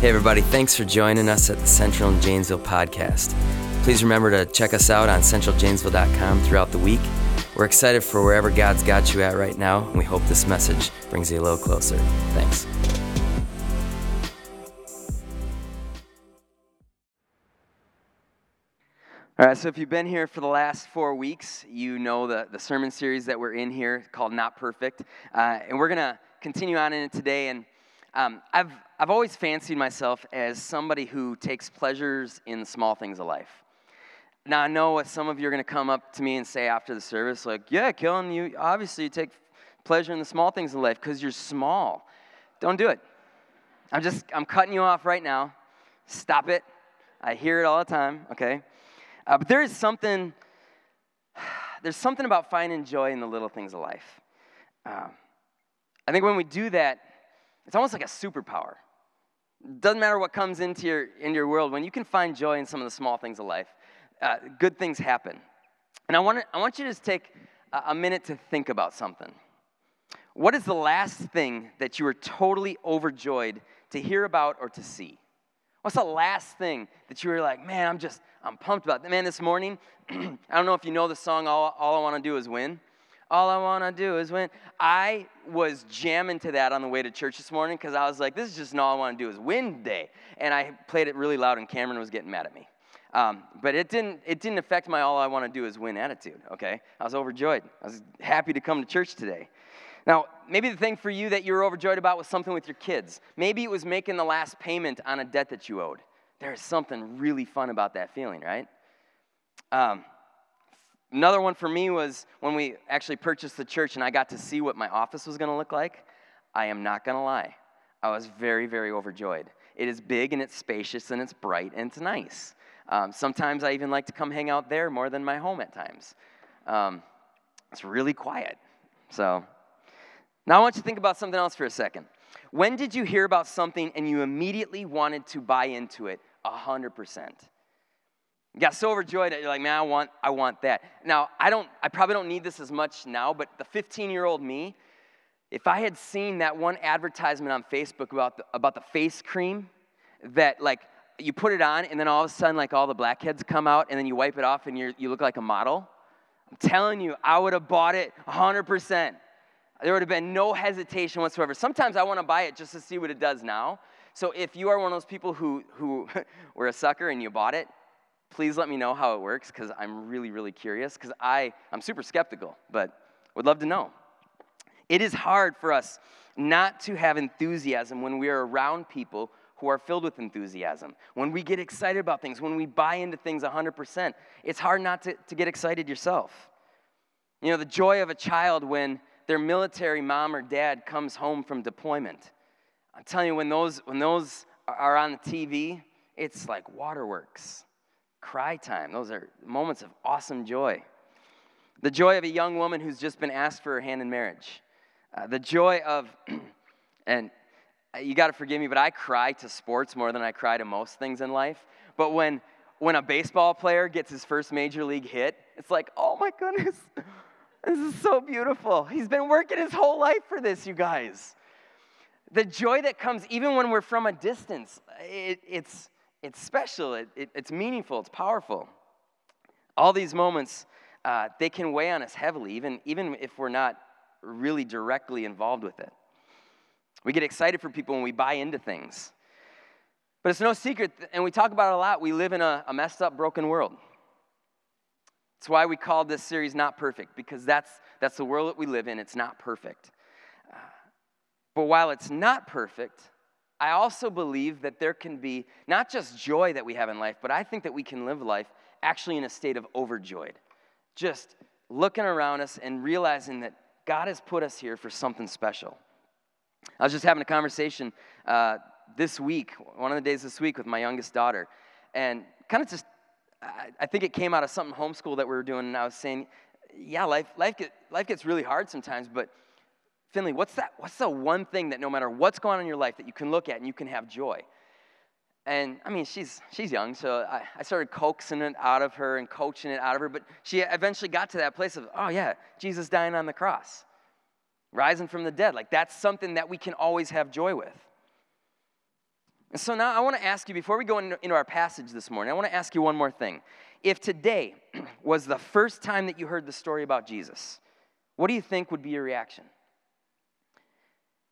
Hey, everybody, thanks for joining us at the Central and Janesville podcast. Please remember to check us out on centraljanesville.com throughout the week. We're excited for wherever God's got you at right now, and we hope this message brings you a little closer. Thanks. All right, so if you've been here for the last four weeks, you know the, the sermon series that we're in here called Not Perfect. Uh, and we're going to continue on in it today. And um, I've, I've always fancied myself as somebody who takes pleasures in small things of life. Now, I know what some of you are going to come up to me and say after the service, like, yeah, Kellen, you obviously you take pleasure in the small things of life because you're small. Don't do it. I'm just, I'm cutting you off right now. Stop it. I hear it all the time, okay? Uh, but there is something, there's something about finding joy in the little things of life. Uh, I think when we do that, it's almost like a superpower. Doesn't matter what comes into your, into your world, when you can find joy in some of the small things of life, uh, good things happen. And I want, I want you to just take a, a minute to think about something. What is the last thing that you were totally overjoyed to hear about or to see? What's the last thing that you were like, man, I'm just, I'm pumped about? Man, this morning, I don't know if you know the song, All, All I Want to Do Is Win. All I want to do is win. I was jamming to that on the way to church this morning because I was like, this is just all I want to do is win day. And I played it really loud, and Cameron was getting mad at me. Um, but it didn't, it didn't affect my all I want to do is win attitude, okay? I was overjoyed. I was happy to come to church today. Now, maybe the thing for you that you were overjoyed about was something with your kids. Maybe it was making the last payment on a debt that you owed. There is something really fun about that feeling, right? Um, another one for me was when we actually purchased the church and I got to see what my office was going to look like. I am not going to lie. I was very, very overjoyed. It is big and it's spacious and it's bright and it's nice. Um, sometimes I even like to come hang out there more than my home at times. Um, it's really quiet. So now I want you to think about something else for a second. When did you hear about something and you immediately wanted to buy into it 100%? Got so overjoyed that you're like, man, I want, I want that. Now, I don't, I probably don't need this as much now, but the 15-year-old me, if I had seen that one advertisement on Facebook about the, about the face cream that like you put it on and then all of a sudden like all the blackheads come out and then you wipe it off and you you look like a model, I'm telling you, I would have bought it 100%. There would have been no hesitation whatsoever. Sometimes I want to buy it just to see what it does now. So if you are one of those people who, who were a sucker and you bought it, please let me know how it works because I'm really, really curious because I'm super skeptical, but would love to know. It is hard for us not to have enthusiasm when we are around people who are filled with enthusiasm. When we get excited about things, when we buy into things 100%, it's hard not to, to get excited yourself. You know, the joy of a child when their military mom or dad comes home from deployment. I'm telling you, when those, when those are on the TV, it's like waterworks, cry time. Those are moments of awesome joy. The joy of a young woman who's just been asked for her hand in marriage. Uh, the joy of, and you got to forgive me, but I cry to sports more than I cry to most things in life. But when, when a baseball player gets his first major league hit, it's like, oh my goodness, this is so beautiful. He's been working his whole life for this, you guys. The joy that comes even when we're from a distance, it, it's, it's special, it, it, it's meaningful, it's powerful. All these moments, uh, they can weigh on us heavily, even, even if we're not really directly involved with it. We get excited for people when we buy into things. But it's no secret, and we talk about it a lot, we live in a, a messed up, broken world. It's why we called this series Not Perfect, because that's, that's the world that we live in. It's not perfect. Uh, but while it's not perfect, I also believe that there can be not just joy that we have in life, but I think that we can live life actually in a state of overjoyed. Just looking around us and realizing that God has put us here for something special. I was just having a conversation uh, this week, one of the days this week, with my youngest daughter, and kind of just I, think it came out of something homeschool that we were doing, and I was saying, yeah, life, life, get, life gets really hard sometimes, but Finley, what's that? What's the one thing that no matter what's going on in your life that you can look at and you can have joy? And I mean, she's she's young, so I, I started coaxing it out of her and coaching it out of her. But she eventually got to that place of, oh yeah, Jesus dying on the cross, rising from the dead. Like that's something that we can always have joy with. And so now I want to ask you, before we go into, into our passage this morning, I want to ask you one more thing. If today was the first time that you heard the story about Jesus, what do you think would be your reaction?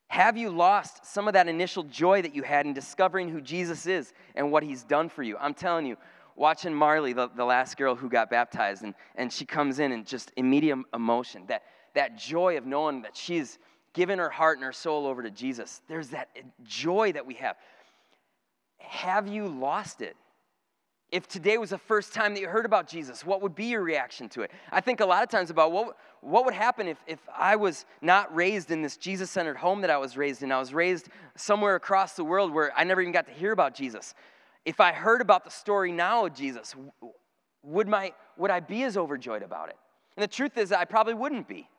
Have you lost some of that initial joy that you had in discovering who Jesus is and what he's done for you? I'm telling you, watching Marley, the, the last girl who got baptized, and, and she comes in and just immediate emotion, that, that joy of knowing that she's given her heart and her soul over to Jesus. There's that eh, joy that we have. Have you lost it? If today was the first time that you heard about Jesus, what would be your reaction to it? I think a lot of times about what, what would happen if, if I was not raised in this Jesus centered home that I was raised in. I was raised somewhere across the world where I never even got to hear about Jesus. If I heard about the story now of Jesus, would, my, would I be as overjoyed about it? And the truth is, I probably wouldn't be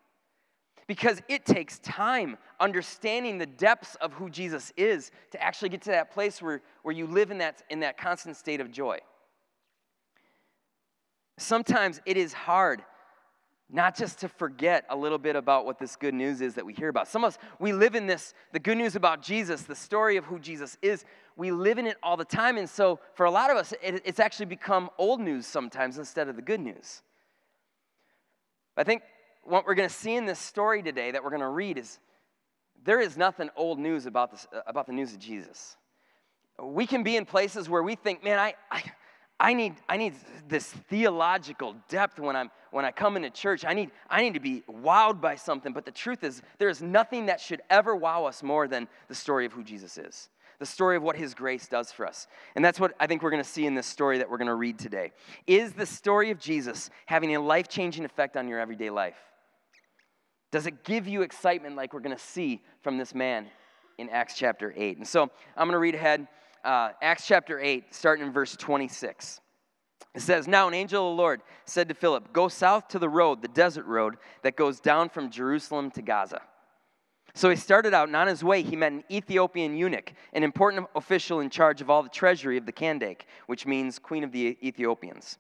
because it takes time understanding the depths of who Jesus is to actually get to that place where, where you live in that, in that constant state of joy. Sometimes it is hard not just to forget a little bit about what this good news is that we hear about. Some of us, we live in this, the good news about Jesus, the story of who Jesus is, we live in it all the time. And so for a lot of us, it, it's actually become old news sometimes instead of the good news. I think what we're going to see in this story today that we're going to read is there is nothing old news about, this, about the news of Jesus. We can be in places where we think, man, I, I I need, I need this theological depth when, I'm, when I come into church. I need, I need to be wowed by something. But the truth is, there is nothing that should ever wow us more than the story of who Jesus is, the story of what his grace does for us. And that's what I think we're going to see in this story that we're going to read today. Is the story of Jesus having a life changing effect on your everyday life? Does it give you excitement like we're going to see from this man in Acts chapter 8? And so I'm going to read ahead uh, Acts chapter 8, starting in verse 26. It says, Now an angel of the Lord said to Philip, Go south to the road, the desert road, that goes down from Jerusalem to Gaza. So he started out, and on his way, he met an Ethiopian eunuch, an important official in charge of all the treasury of the Kandake, which means queen of the Ethiopians.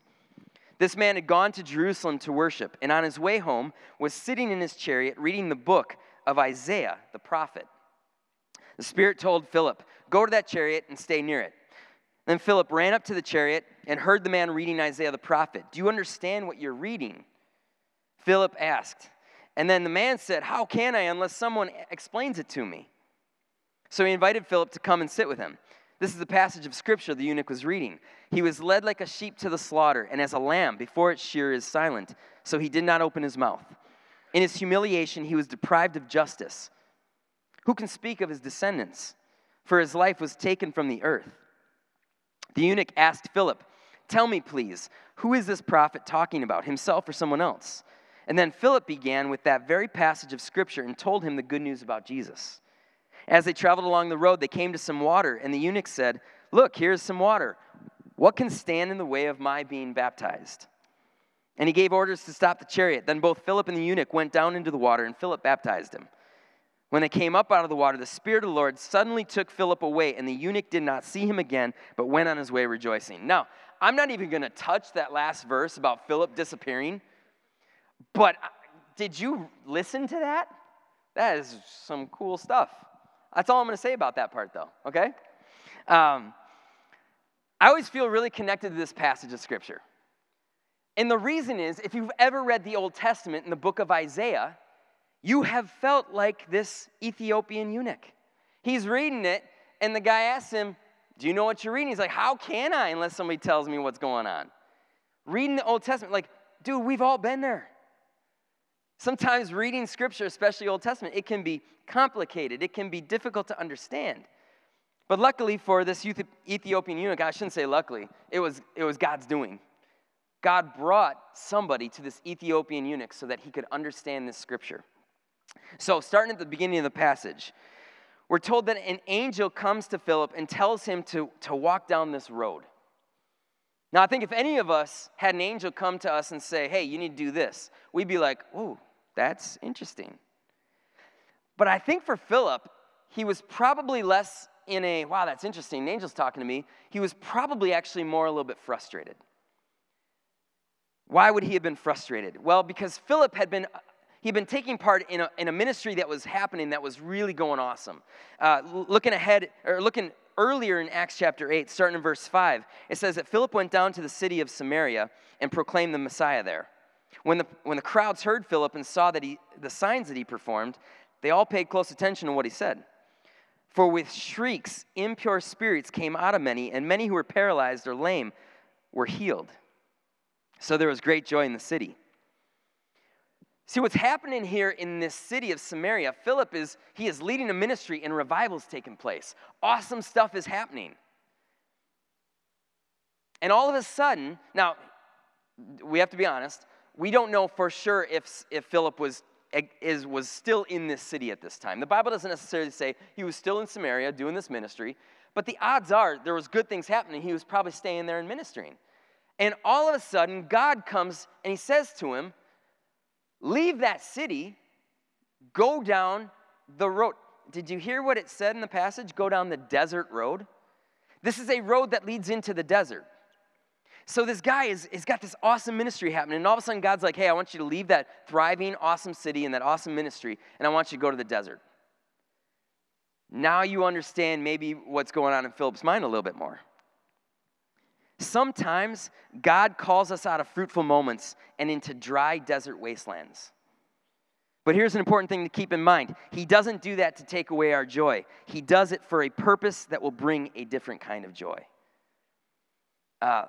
This man had gone to Jerusalem to worship, and on his way home was sitting in his chariot reading the book of Isaiah the prophet. The Spirit told Philip, Go to that chariot and stay near it. Then Philip ran up to the chariot and heard the man reading Isaiah the prophet. Do you understand what you're reading? Philip asked. And then the man said, How can I unless someone explains it to me? So he invited Philip to come and sit with him. This is the passage of scripture the eunuch was reading. He was led like a sheep to the slaughter, and as a lamb before its shearer is silent, so he did not open his mouth. In his humiliation, he was deprived of justice. Who can speak of his descendants? For his life was taken from the earth. The eunuch asked Philip, Tell me, please, who is this prophet talking about, himself or someone else? And then Philip began with that very passage of scripture and told him the good news about Jesus. As they traveled along the road, they came to some water, and the eunuch said, Look, here's some water. What can stand in the way of my being baptized? And he gave orders to stop the chariot. Then both Philip and the eunuch went down into the water, and Philip baptized him. When they came up out of the water, the Spirit of the Lord suddenly took Philip away, and the eunuch did not see him again, but went on his way rejoicing. Now, I'm not even going to touch that last verse about Philip disappearing, but uh, did you listen to that? That is some cool stuff. That's all I'm going to say about that part, though, okay? Um, I always feel really connected to this passage of Scripture. And the reason is, if you've ever read the Old Testament in the book of Isaiah, you have felt like this Ethiopian eunuch. He's reading it, and the guy asks him, Do you know what you're reading? He's like, How can I unless somebody tells me what's going on? Reading the Old Testament, like, dude, we've all been there. Sometimes reading scripture, especially Old Testament, it can be complicated, it can be difficult to understand. But luckily for this Ethiopian eunuch, I shouldn't say luckily, it was, it was God's doing. God brought somebody to this Ethiopian eunuch so that he could understand this scripture. So, starting at the beginning of the passage, we're told that an angel comes to Philip and tells him to, to walk down this road. Now, I think if any of us had an angel come to us and say, hey, you need to do this, we'd be like, oh, that's interesting. But I think for Philip, he was probably less in a, wow, that's interesting, an angel's talking to me. He was probably actually more a little bit frustrated. Why would he have been frustrated? Well, because Philip had been he'd been taking part in a, in a ministry that was happening that was really going awesome. Uh, looking ahead, or looking earlier in Acts chapter 8, starting in verse 5, it says that Philip went down to the city of Samaria and proclaimed the Messiah there. When the, when the crowds heard Philip and saw that he, the signs that he performed, they all paid close attention to what he said. For with shrieks, impure spirits came out of many, and many who were paralyzed or lame were healed. So there was great joy in the city. See what's happening here in this city of Samaria, Philip is he is leading a ministry and revivals taking place. Awesome stuff is happening. And all of a sudden, now we have to be honest, we don't know for sure if, if Philip was, is, was still in this city at this time. The Bible doesn't necessarily say he was still in Samaria doing this ministry, but the odds are there was good things happening. He was probably staying there and ministering. And all of a sudden, God comes and he says to him, Leave that city, go down the road. Did you hear what it said in the passage? Go down the desert road. This is a road that leads into the desert. So this guy is, is got this awesome ministry happening, and all of a sudden God's like, hey, I want you to leave that thriving, awesome city and that awesome ministry, and I want you to go to the desert. Now you understand maybe what's going on in Philip's mind a little bit more. Sometimes God calls us out of fruitful moments and into dry desert wastelands. But here's an important thing to keep in mind He doesn't do that to take away our joy, He does it for a purpose that will bring a different kind of joy. Uh,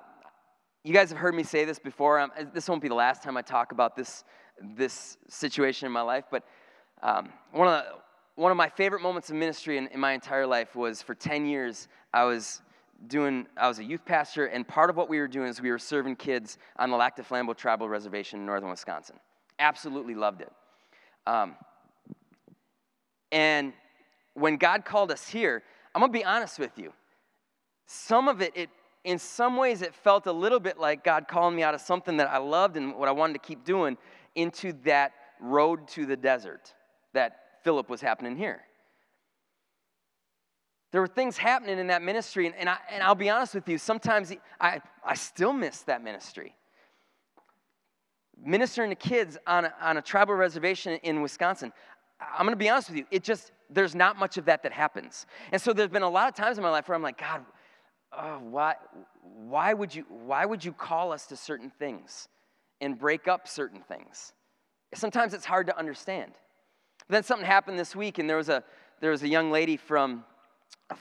you guys have heard me say this before. Um, this won't be the last time I talk about this, this situation in my life, but um, one, of the, one of my favorite moments of ministry in, in my entire life was for 10 years, I was doing, I was a youth pastor, and part of what we were doing is we were serving kids on the Lac du Flambeau Tribal Reservation in northern Wisconsin. Absolutely loved it. Um, and when God called us here, I'm gonna be honest with you. Some of it, it in some ways, it felt a little bit like God calling me out of something that I loved and what I wanted to keep doing into that road to the desert that Philip was happening here. There were things happening in that ministry, and, and, I, and I'll be honest with you, sometimes I, I still miss that ministry. Ministering to kids on a, on a tribal reservation in Wisconsin, I'm gonna be honest with you, it just, there's not much of that that happens. And so there's been a lot of times in my life where I'm like, God, oh, why, why, would you, why would you call us to certain things and break up certain things? Sometimes it's hard to understand. But then something happened this week, and there was a, there was a young lady from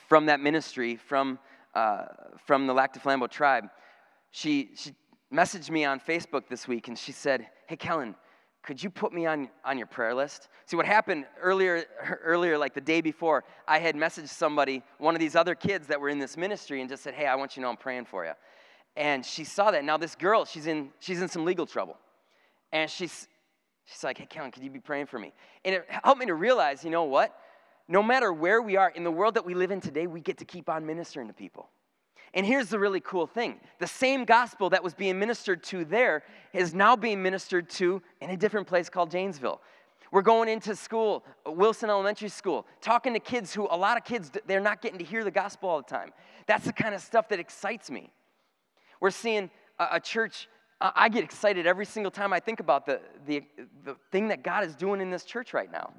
from that ministry, from, uh, from the Lac du Flambeau tribe, she, she messaged me on Facebook this week and she said, Hey, Kellen, could you put me on, on your prayer list? See, what happened earlier, earlier, like the day before, I had messaged somebody, one of these other kids that were in this ministry, and just said, Hey, I want you to know I'm praying for you. And she saw that. Now, this girl, she's in, she's in some legal trouble. And she's, she's like, Hey, Kellen, could you be praying for me? And it helped me to realize, you know what? No matter where we are in the world that we live in today, we get to keep on ministering to people. And here's the really cool thing the same gospel that was being ministered to there is now being ministered to in a different place called Janesville. We're going into school, Wilson Elementary School, talking to kids who, a lot of kids, they're not getting to hear the gospel all the time. That's the kind of stuff that excites me. We're seeing a, a church, I get excited every single time I think about the, the, the thing that God is doing in this church right now.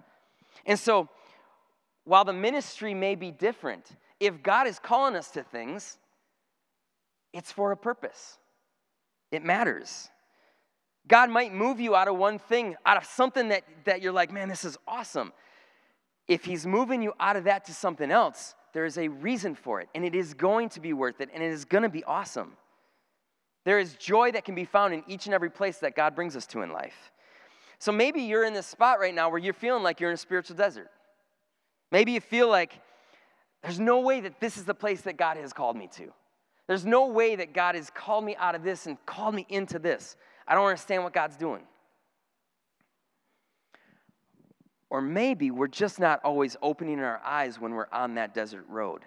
And so, while the ministry may be different, if God is calling us to things, it's for a purpose. It matters. God might move you out of one thing, out of something that, that you're like, man, this is awesome. If He's moving you out of that to something else, there is a reason for it, and it is going to be worth it, and it is going to be awesome. There is joy that can be found in each and every place that God brings us to in life. So maybe you're in this spot right now where you're feeling like you're in a spiritual desert. Maybe you feel like there's no way that this is the place that God has called me to. There's no way that God has called me out of this and called me into this. I don't understand what God's doing. Or maybe we're just not always opening our eyes when we're on that desert road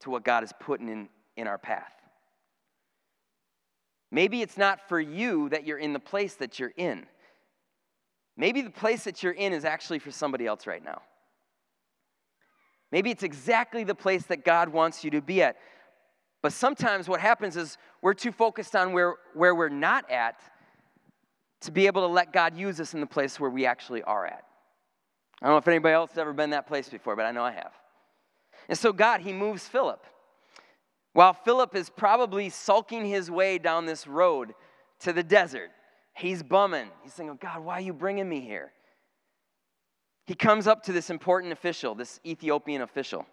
to what God is putting in, in our path. Maybe it's not for you that you're in the place that you're in. Maybe the place that you're in is actually for somebody else right now. Maybe it's exactly the place that God wants you to be at. But sometimes what happens is we're too focused on where, where we're not at to be able to let God use us in the place where we actually are at. I don't know if anybody else has ever been that place before, but I know I have. And so God, He moves Philip. While Philip is probably sulking his way down this road to the desert, he's bumming. He's thinking, God, why are you bringing me here? He comes up to this important official, this Ethiopian official.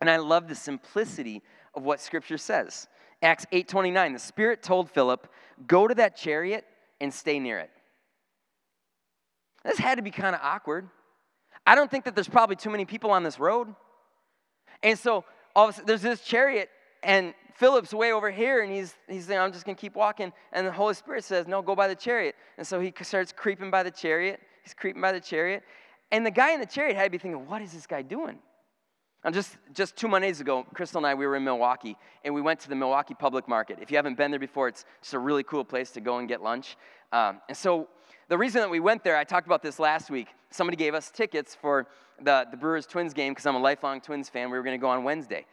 And I love the simplicity of what scripture says. Acts 8:29, the Spirit told Philip, "Go to that chariot and stay near it." This had to be kind of awkward. I don't think that there's probably too many people on this road. And so all of a sudden, there's this chariot, and Philip's way over here, and he's, he's saying, I'm just going to keep walking. And the Holy Spirit says, No, go by the chariot. And so he starts creeping by the chariot. He's creeping by the chariot. And the guy in the chariot had to be thinking, What is this guy doing? And just, just two Mondays ago, Crystal and I, we were in Milwaukee, and we went to the Milwaukee Public Market. If you haven't been there before, it's just a really cool place to go and get lunch. Um, and so the reason that we went there, I talked about this last week. Somebody gave us tickets for the, the Brewers Twins game because I'm a lifelong Twins fan. We were going to go on Wednesday.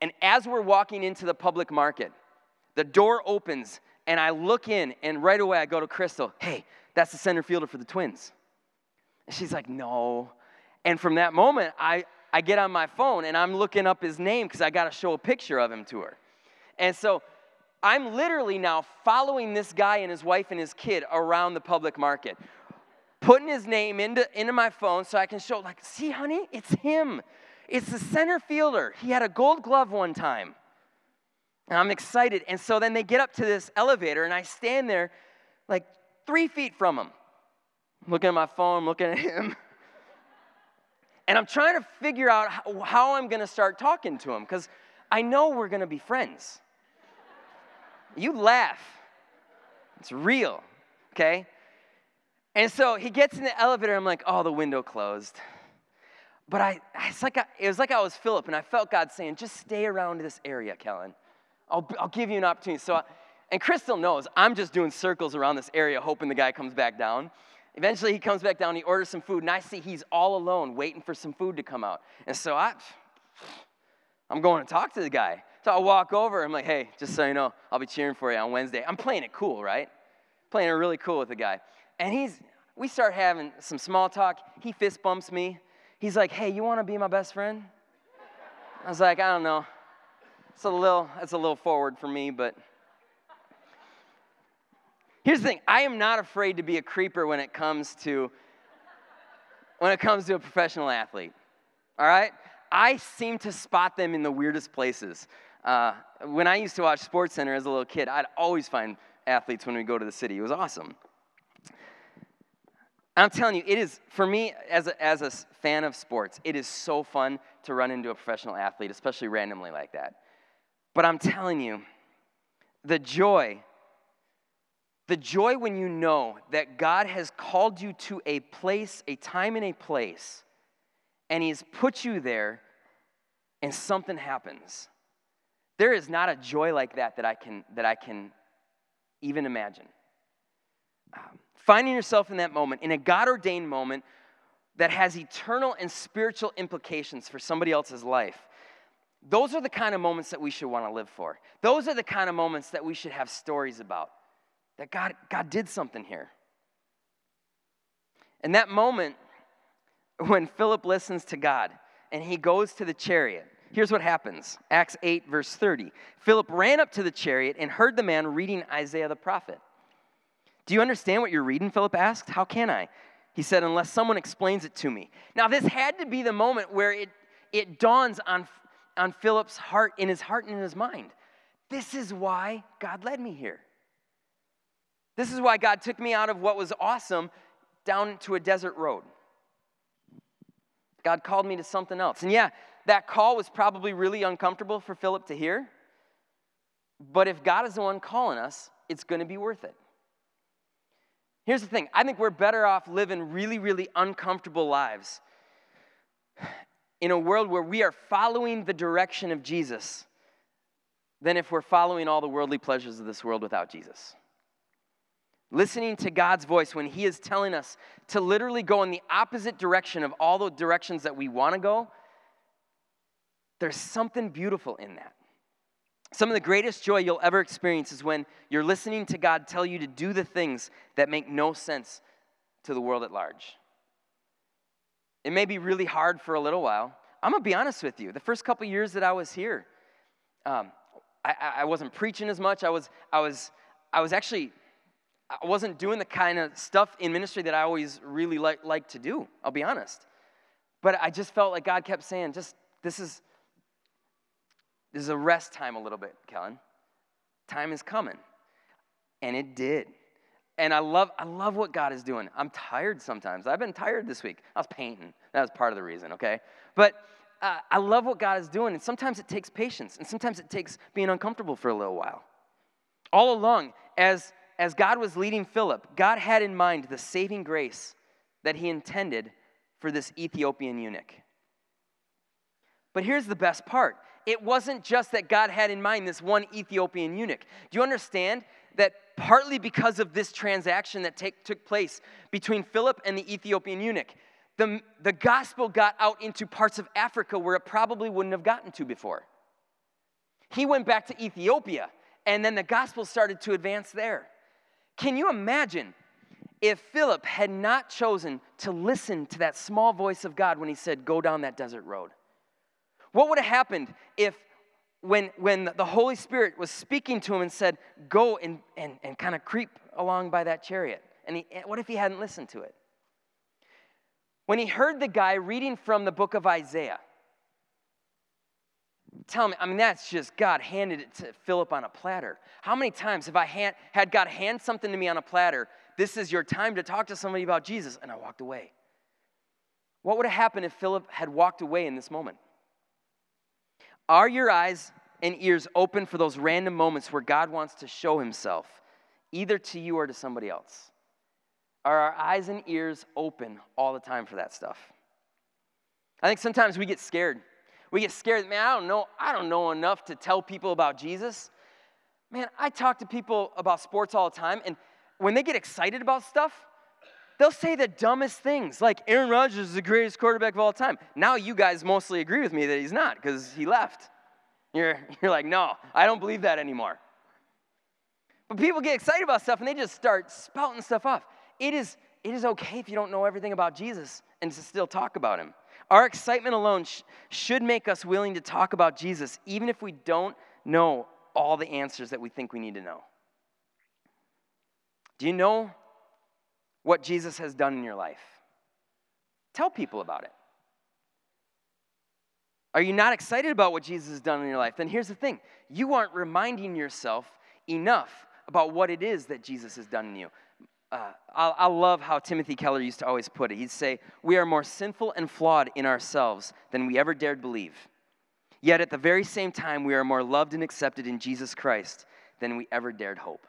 And as we're walking into the public market, the door opens, and I look in, and right away I go to Crystal, hey, that's the center fielder for the Twins. She's like, no. And from that moment, I, I get on my phone and I'm looking up his name because I got to show a picture of him to her. And so I'm literally now following this guy and his wife and his kid around the public market, putting his name into, into my phone so I can show, like, see, honey, it's him. It's the center fielder. He had a gold glove one time. And I'm excited. And so then they get up to this elevator, and I stand there like three feet from him, looking at my phone, looking at him. And I'm trying to figure out how, how I'm going to start talking to him because I know we're going to be friends. You laugh, it's real, okay? And so he gets in the elevator. I'm like, oh, the window closed. But I, it's like I, it was like I was Philip, and I felt God saying, just stay around this area, Kellen. I'll, I'll give you an opportunity. So, I, and Crystal knows I'm just doing circles around this area, hoping the guy comes back down. Eventually, he comes back down, he orders some food, and I see he's all alone waiting for some food to come out. And so I, I'm going to talk to the guy. So I walk over, I'm like, hey, just so you know, I'll be cheering for you on Wednesday. I'm playing it cool, right? Playing it really cool with the guy. And he's, we start having some small talk. He fist bumps me. He's like, hey, you want to be my best friend? I was like, I don't know. It's a little, it's a little forward for me, but Here's the thing I am not afraid to be a creeper when it comes to when it comes to a professional athlete. All right? I seem to spot them in the weirdest places. Uh, when I used to watch Sports Center as a little kid, I'd always find athletes when we go to the city. It was awesome. I'm telling you, it is, for me, as a, as a fan of sports, it is so fun to run into a professional athlete, especially randomly like that. But I'm telling you, the joy the joy when you know that God has called you to a place, a time and a place, and He's put you there, and something happens. There is not a joy like that that I can, that I can even imagine. Um, finding yourself in that moment, in a God ordained moment that has eternal and spiritual implications for somebody else's life. Those are the kind of moments that we should want to live for. Those are the kind of moments that we should have stories about that God, God did something here. In that moment, when Philip listens to God and he goes to the chariot, here's what happens Acts 8, verse 30. Philip ran up to the chariot and heard the man reading Isaiah the prophet. Do you understand what you're reading? Philip asked. How can I? He said, Unless someone explains it to me. Now, this had to be the moment where it, it dawns on, on Philip's heart, in his heart and in his mind. This is why God led me here. This is why God took me out of what was awesome down to a desert road. God called me to something else. And yeah, that call was probably really uncomfortable for Philip to hear. But if God is the one calling us, it's going to be worth it. Here's the thing I think we're better off living really, really uncomfortable lives in a world where we are following the direction of Jesus than if we're following all the worldly pleasures of this world without Jesus. Listening to God's voice when He is telling us to literally go in the opposite direction of all the directions that we want to go, there's something beautiful in that. Some of the greatest joy you'll ever experience is when you're listening to God tell you to do the things that make no sense to the world at large. It may be really hard for a little while. I'm gonna be honest with you. The first couple years that I was here, um, I, I wasn't preaching as much. I was, I was, I was actually, I wasn't doing the kind of stuff in ministry that I always really like, like to do, I'll be honest. But I just felt like God kept saying, just, this is, this is a rest time a little bit, Kellen. Time is coming. And it did. And I love, I love what God is doing. I'm tired sometimes. I've been tired this week. I was painting. That was part of the reason, okay? But uh, I love what God is doing. And sometimes it takes patience. And sometimes it takes being uncomfortable for a little while. All along, as, as God was leading Philip, God had in mind the saving grace that he intended for this Ethiopian eunuch. But here's the best part it wasn't just that God had in mind this one Ethiopian eunuch. Do you understand that partly because of this transaction that take, took place between Philip and the Ethiopian eunuch, the, the gospel got out into parts of Africa where it probably wouldn't have gotten to before. He went back to Ethiopia, and then the gospel started to advance there. Can you imagine if Philip had not chosen to listen to that small voice of God when he said, Go down that desert road? What would have happened if, when, when the Holy Spirit was speaking to him and said, Go and, and, and kind of creep along by that chariot? And he, what if he hadn't listened to it? When he heard the guy reading from the book of Isaiah, tell me, I mean, that's just God handed it to Philip on a platter. How many times have I hand, had God hand something to me on a platter? This is your time to talk to somebody about Jesus, and I walked away. What would have happened if Philip had walked away in this moment? Are your eyes and ears open for those random moments where God wants to show himself, either to you or to somebody else? Are our eyes and ears open all the time for that stuff? I think sometimes we get scared. We get scared, man, I don't know, I don't know enough to tell people about Jesus. Man, I talk to people about sports all the time, and when they get excited about stuff, they'll say the dumbest things, like Aaron Rodgers is the greatest quarterback of all time. Now you guys mostly agree with me that he's not because he left. You're, you're like, no, I don't believe that anymore. But people get excited about stuff and they just start spouting stuff off. It is, it is okay if you don't know everything about Jesus and to still talk about him. Our excitement alone sh- should make us willing to talk about Jesus, even if we don't know all the answers that we think we need to know. Do you know what Jesus has done in your life? Tell people about it. Are you not excited about what Jesus has done in your life? Then here's the thing you aren't reminding yourself enough about what it is that Jesus has done in you. Uh, I, I love how Timothy Keller used to always put it. He'd say, We are more sinful and flawed in ourselves than we ever dared believe. Yet at the very same time, we are more loved and accepted in Jesus Christ than we ever dared hope.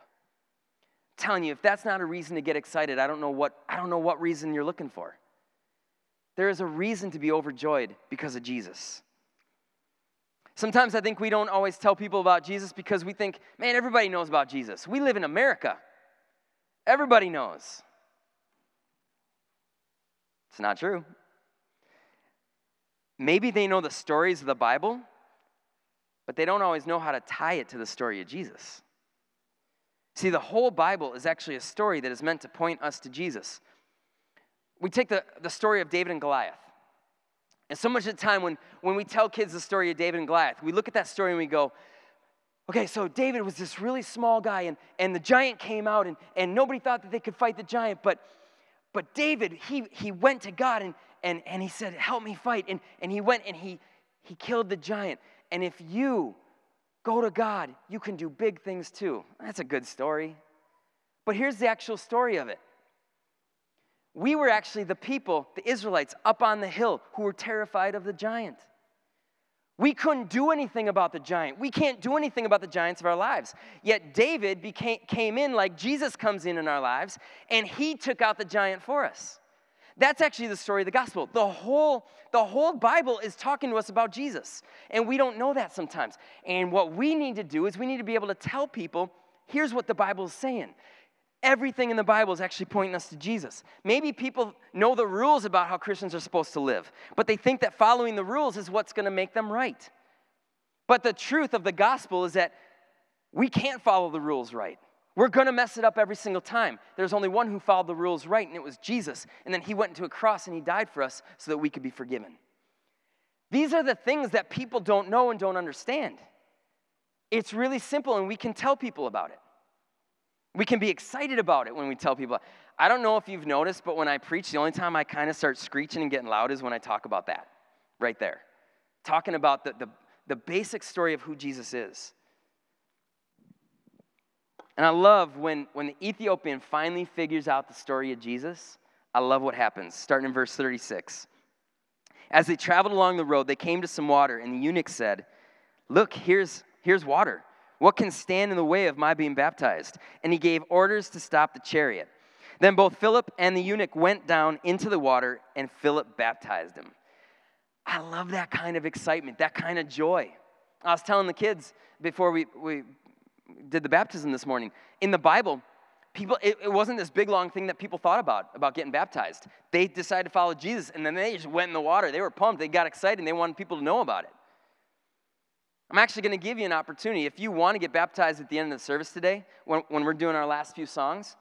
Telling you, if that's not a reason to get excited, I don't know what, I don't know what reason you're looking for. There is a reason to be overjoyed because of Jesus. Sometimes I think we don't always tell people about Jesus because we think, man, everybody knows about Jesus. We live in America. Everybody knows. It's not true. Maybe they know the stories of the Bible, but they don't always know how to tie it to the story of Jesus. See, the whole Bible is actually a story that is meant to point us to Jesus. We take the, the story of David and Goliath. And so much of the time when, when we tell kids the story of David and Goliath, we look at that story and we go, Okay, so David was this really small guy, and, and the giant came out, and, and nobody thought that they could fight the giant. But, but David, he, he went to God and, and, and he said, Help me fight. And, and he went and he, he killed the giant. And if you go to God, you can do big things too. That's a good story. But here's the actual story of it. We were actually the people, the Israelites, up on the hill who were terrified of the giant. We couldn't do anything about the giant. We can't do anything about the giants of our lives. Yet David became, came in like Jesus comes in in our lives, and he took out the giant for us. That's actually the story of the gospel. The whole, the whole Bible is talking to us about Jesus, and we don't know that sometimes. And what we need to do is we need to be able to tell people here's what the Bible is saying. Everything in the Bible is actually pointing us to Jesus. Maybe people know the rules about how Christians are supposed to live, but they think that following the rules is what's going to make them right. But the truth of the gospel is that we can't follow the rules right. We're going to mess it up every single time. There's only one who followed the rules right, and it was Jesus. And then he went into a cross and he died for us so that we could be forgiven. These are the things that people don't know and don't understand. It's really simple, and we can tell people about it. We can be excited about it when we tell people. I don't know if you've noticed, but when I preach, the only time I kind of start screeching and getting loud is when I talk about that, right there. Talking about the, the, the basic story of who Jesus is. And I love when, when the Ethiopian finally figures out the story of Jesus, I love what happens, starting in verse 36. As they traveled along the road, they came to some water, and the eunuch said, Look, here's, here's water. What can stand in the way of my being baptized? And he gave orders to stop the chariot. Then both Philip and the eunuch went down into the water, and Philip baptized him. I love that kind of excitement, that kind of joy. I was telling the kids before we, we did the baptism this morning. In the Bible, people it, it, wasn't this big long thing that people thought about about getting baptized they decided to follow jesus and then they just went in the water they were pumped they got excited and they wanted people to know about it i'm actually going to give you an opportunity if you want to get baptized at the end of the service today when, when we're doing our last few songs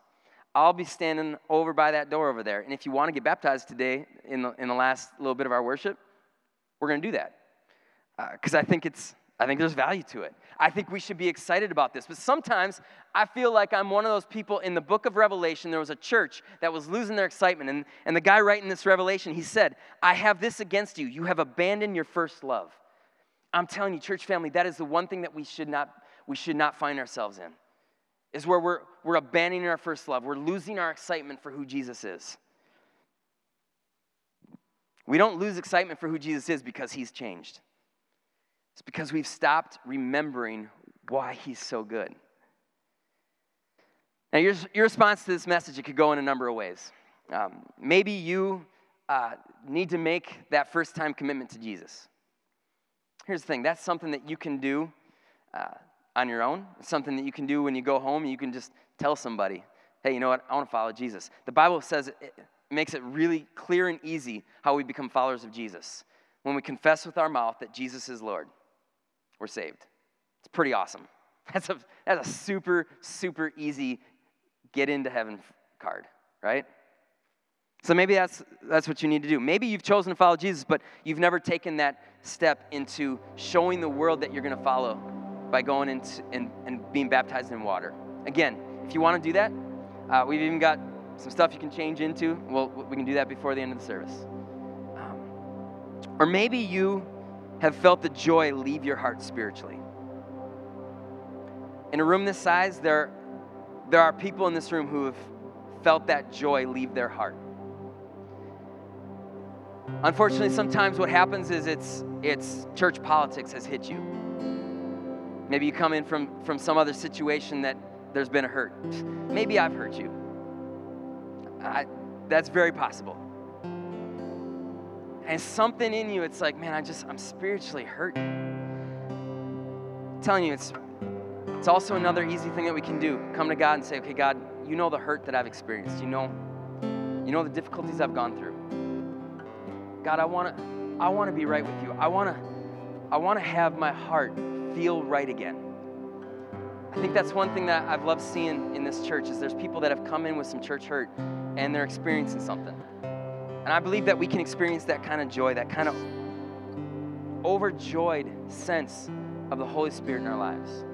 i'll be standing over by that door over there and if you want to get baptized today in the, in the last little bit of our worship we're going to do that because uh, i think it's I think there's value to it. I think we should be excited about this. But sometimes I feel like I'm one of those people in the book of Revelation. There was a church that was losing their excitement. And, and the guy writing this revelation, he said, I have this against you. You have abandoned your first love. I'm telling you, church family, that is the one thing that we should not, we should not find ourselves in, is where we're, we're abandoning our first love. We're losing our excitement for who Jesus is. We don't lose excitement for who Jesus is because he's changed. It's because we've stopped remembering why he's so good. Now, your, your response to this message, it could go in a number of ways. Um, maybe you uh, need to make that first time commitment to Jesus. Here's the thing that's something that you can do uh, on your own, it's something that you can do when you go home. You can just tell somebody, hey, you know what? I want to follow Jesus. The Bible says it, makes it really clear and easy how we become followers of Jesus when we confess with our mouth that Jesus is Lord we're saved. It's pretty awesome. That's a, that's a super, super easy get into heaven card, right? So maybe that's, that's what you need to do. Maybe you've chosen to follow Jesus, but you've never taken that step into showing the world that you're going to follow by going into and, and being baptized in water. Again, if you want to do that, uh, we've even got some stuff you can change into. Well, we can do that before the end of the service. Um, or maybe you have felt the joy leave your heart spiritually. In a room this size, there, there are people in this room who have felt that joy leave their heart. Unfortunately, sometimes what happens is it's, it's church politics has hit you. Maybe you come in from, from some other situation that there's been a hurt. Maybe I've hurt you. I, that's very possible and something in you, it's like, man, I just, I'm spiritually hurt. I'm telling you, it's, it's also another easy thing that we can do. Come to God and say, okay, God, you know the hurt that I've experienced. You know, you know the difficulties I've gone through. God, I want to, I want to be right with you. I want to, I want to have my heart feel right again. I think that's one thing that I've loved seeing in this church is there's people that have come in with some church hurt and they're experiencing something. And I believe that we can experience that kind of joy, that kind of overjoyed sense of the Holy Spirit in our lives.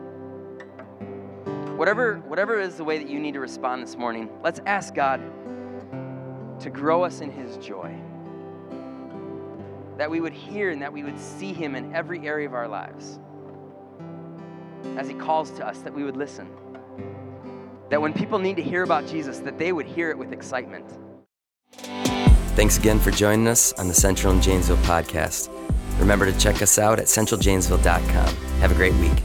Whatever, whatever is the way that you need to respond this morning, let's ask God to grow us in His joy. That we would hear and that we would see Him in every area of our lives. As He calls to us, that we would listen. That when people need to hear about Jesus, that they would hear it with excitement. Thanks again for joining us on the Central and Janesville podcast. Remember to check us out at centraljanesville.com. Have a great week.